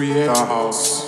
create creator house.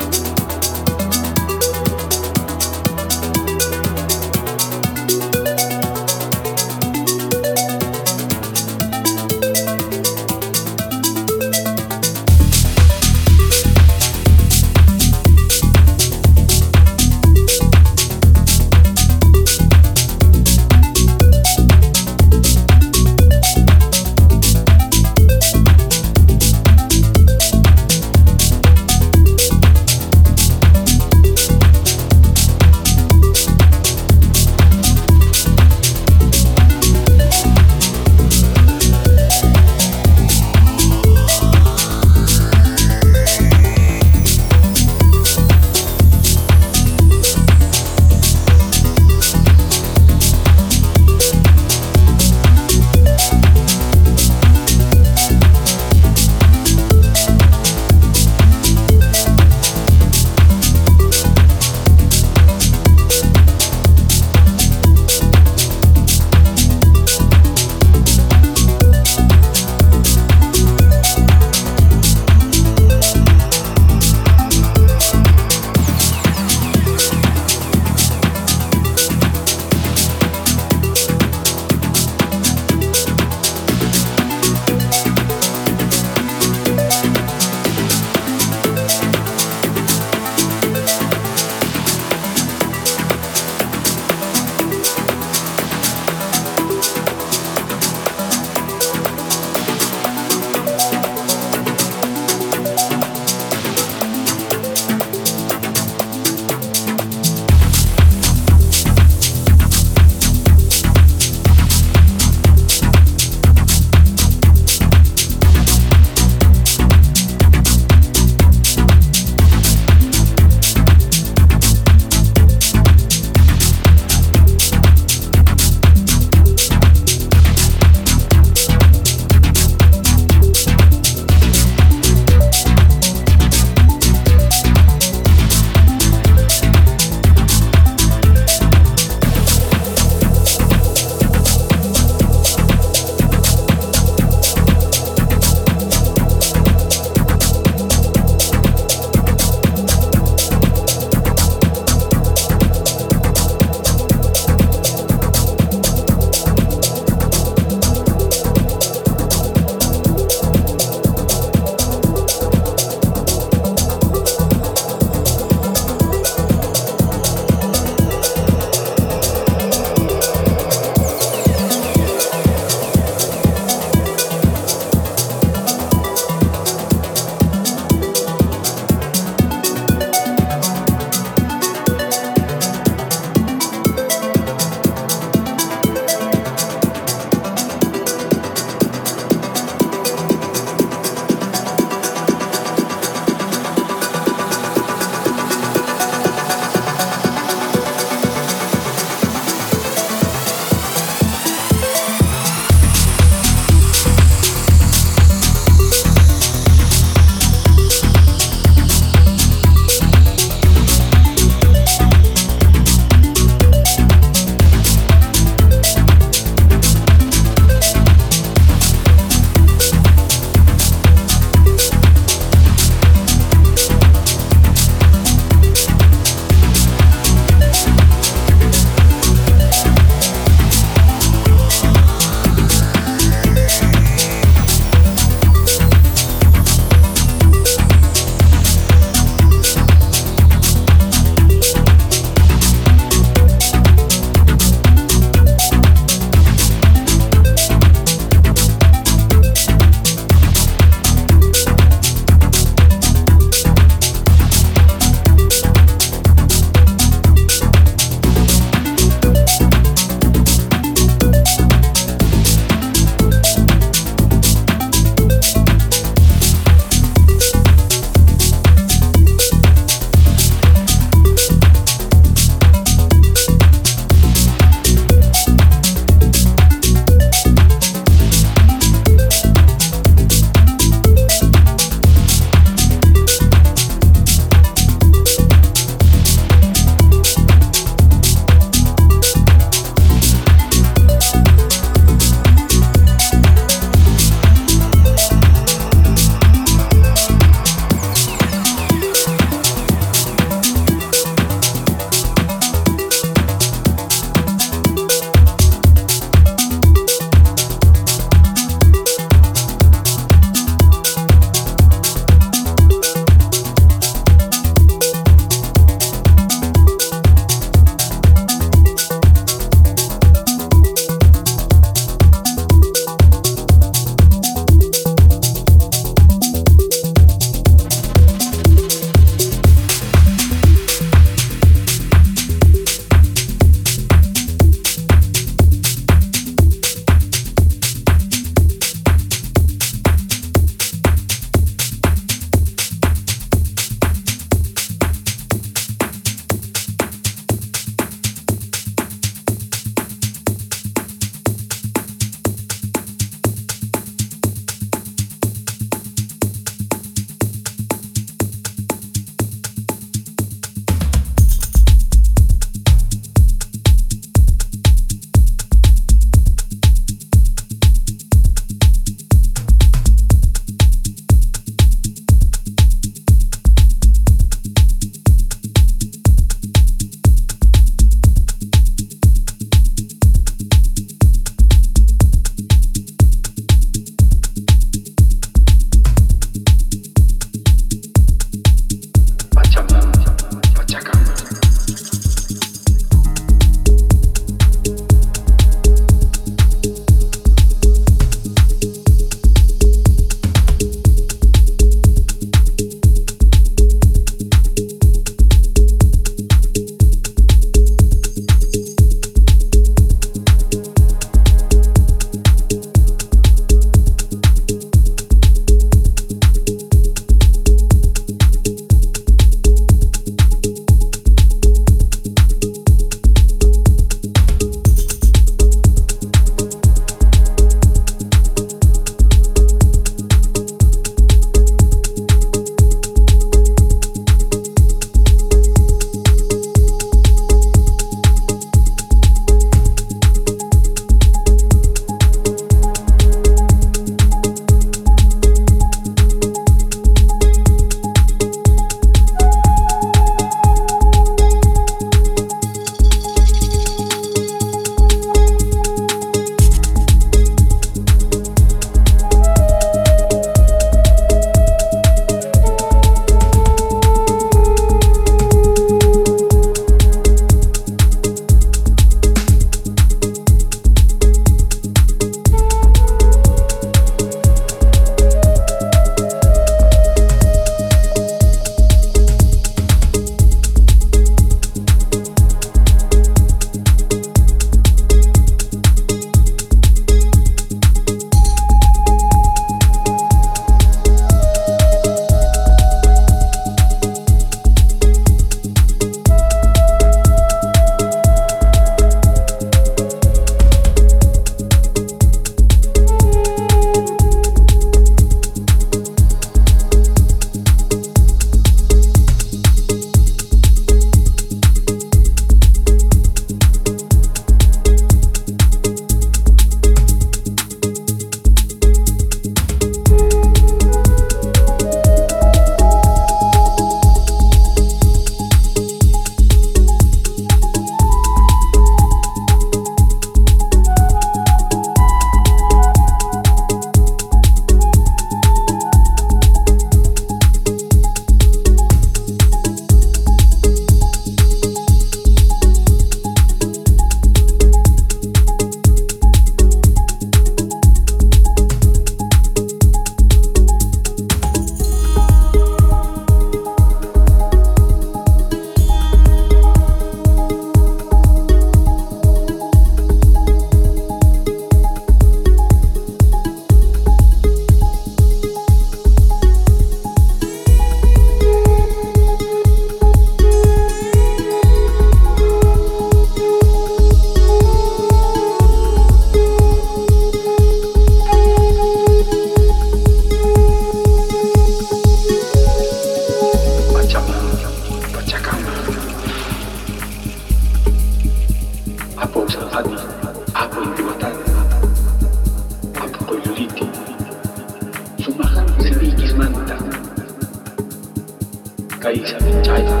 caixa de chaya,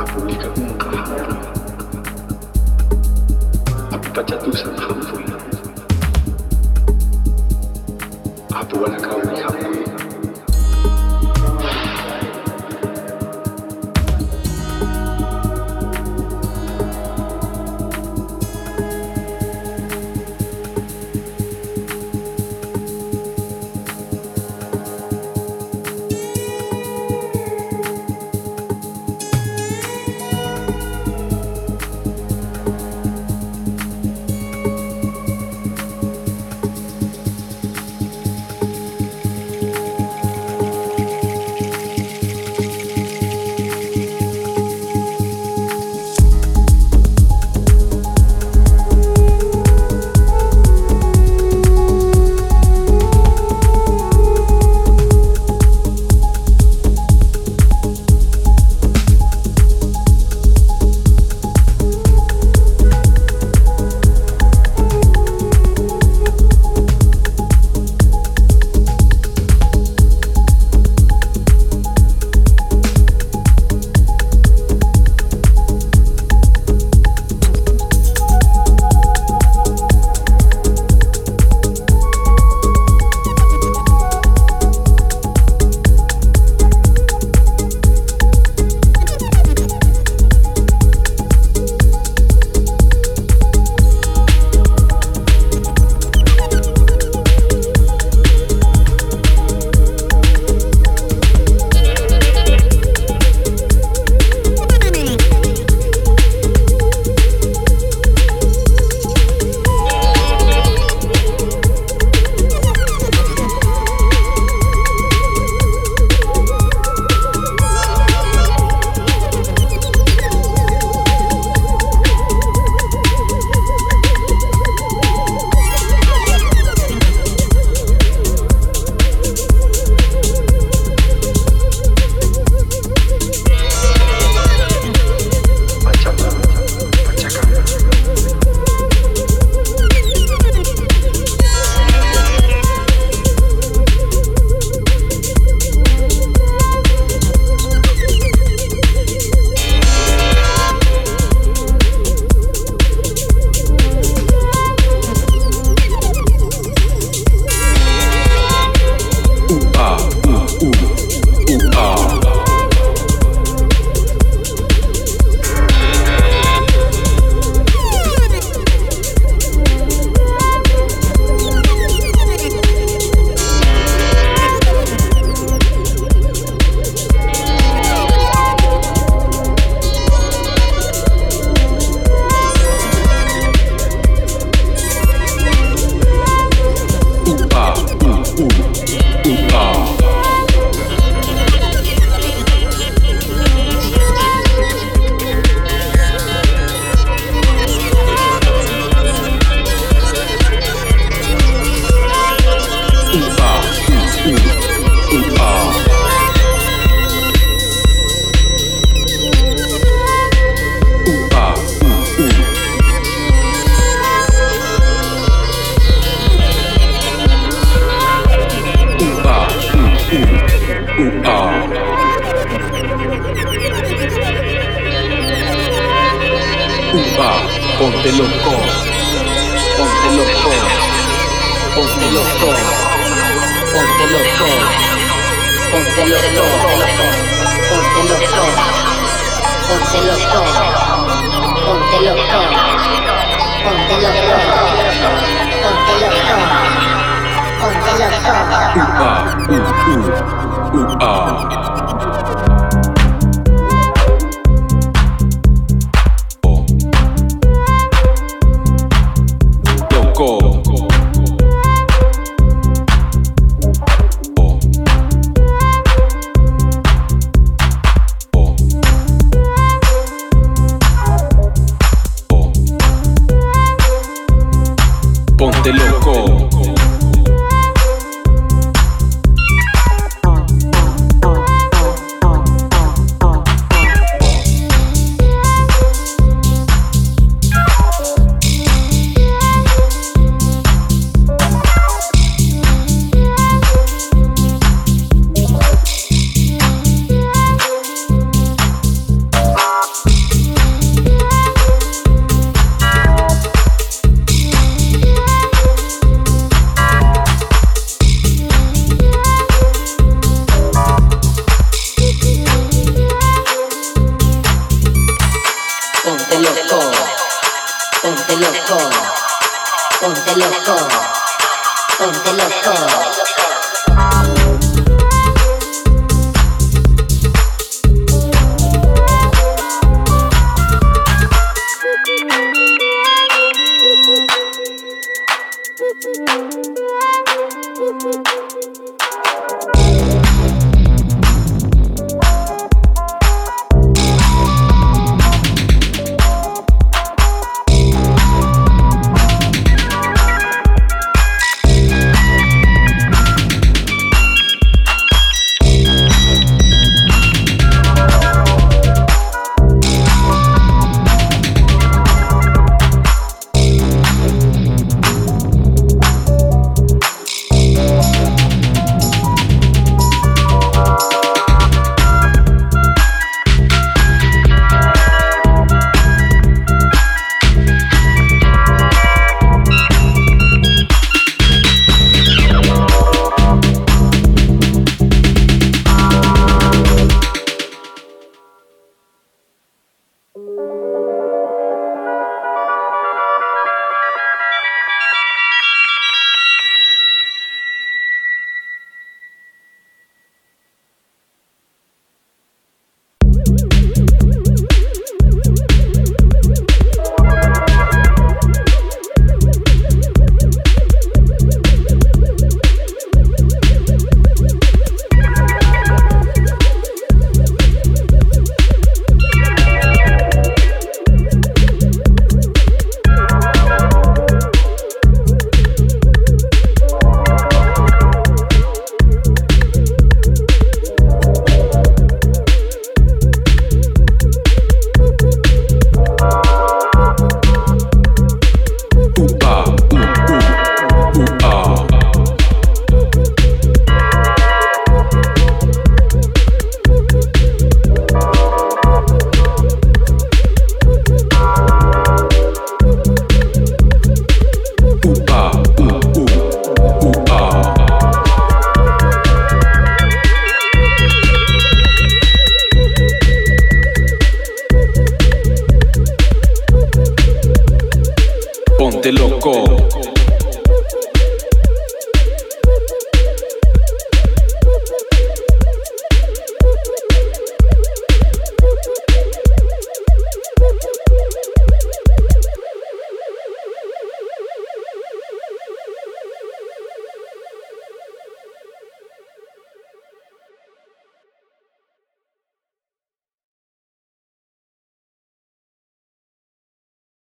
a pública nunca jala. A pucha tuza no jambuina.